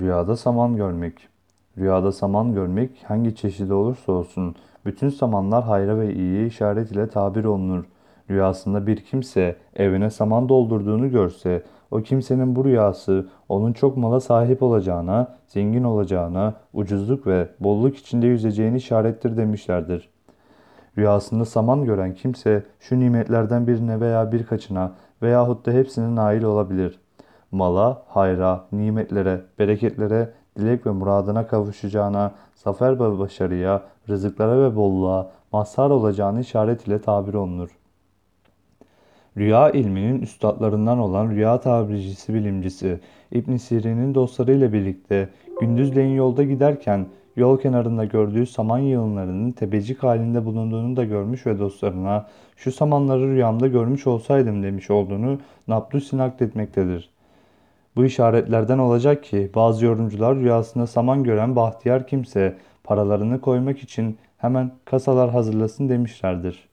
Rüyada saman görmek. Rüyada saman görmek hangi çeşidi olursa olsun bütün samanlar hayra ve iyiye işaret ile tabir olunur. Rüyasında bir kimse evine saman doldurduğunu görse o kimsenin bu rüyası onun çok mala sahip olacağına, zengin olacağına, ucuzluk ve bolluk içinde yüzeceğini işarettir demişlerdir. Rüyasında saman gören kimse şu nimetlerden birine veya birkaçına veyahut da hepsine nail olabilir. Mala, hayra, nimetlere, bereketlere, dilek ve muradına kavuşacağına, zafer ve başarıya, rızıklara ve bolluğa mazhar olacağını işaret ile tabir olunur. Rüya ilminin üstadlarından olan rüya tabircisi bilimcisi İbn Sirin'in dostlarıyla birlikte gündüzleyin yolda giderken yol kenarında gördüğü saman yığınlarının tepecik halinde bulunduğunu da görmüş ve dostlarına şu samanları rüyamda görmüş olsaydım demiş olduğunu Nablusin nakletmektedir. Bu işaretlerden olacak ki bazı yorumcular rüyasında saman gören bahtiyar kimse paralarını koymak için hemen kasalar hazırlasın demişlerdir.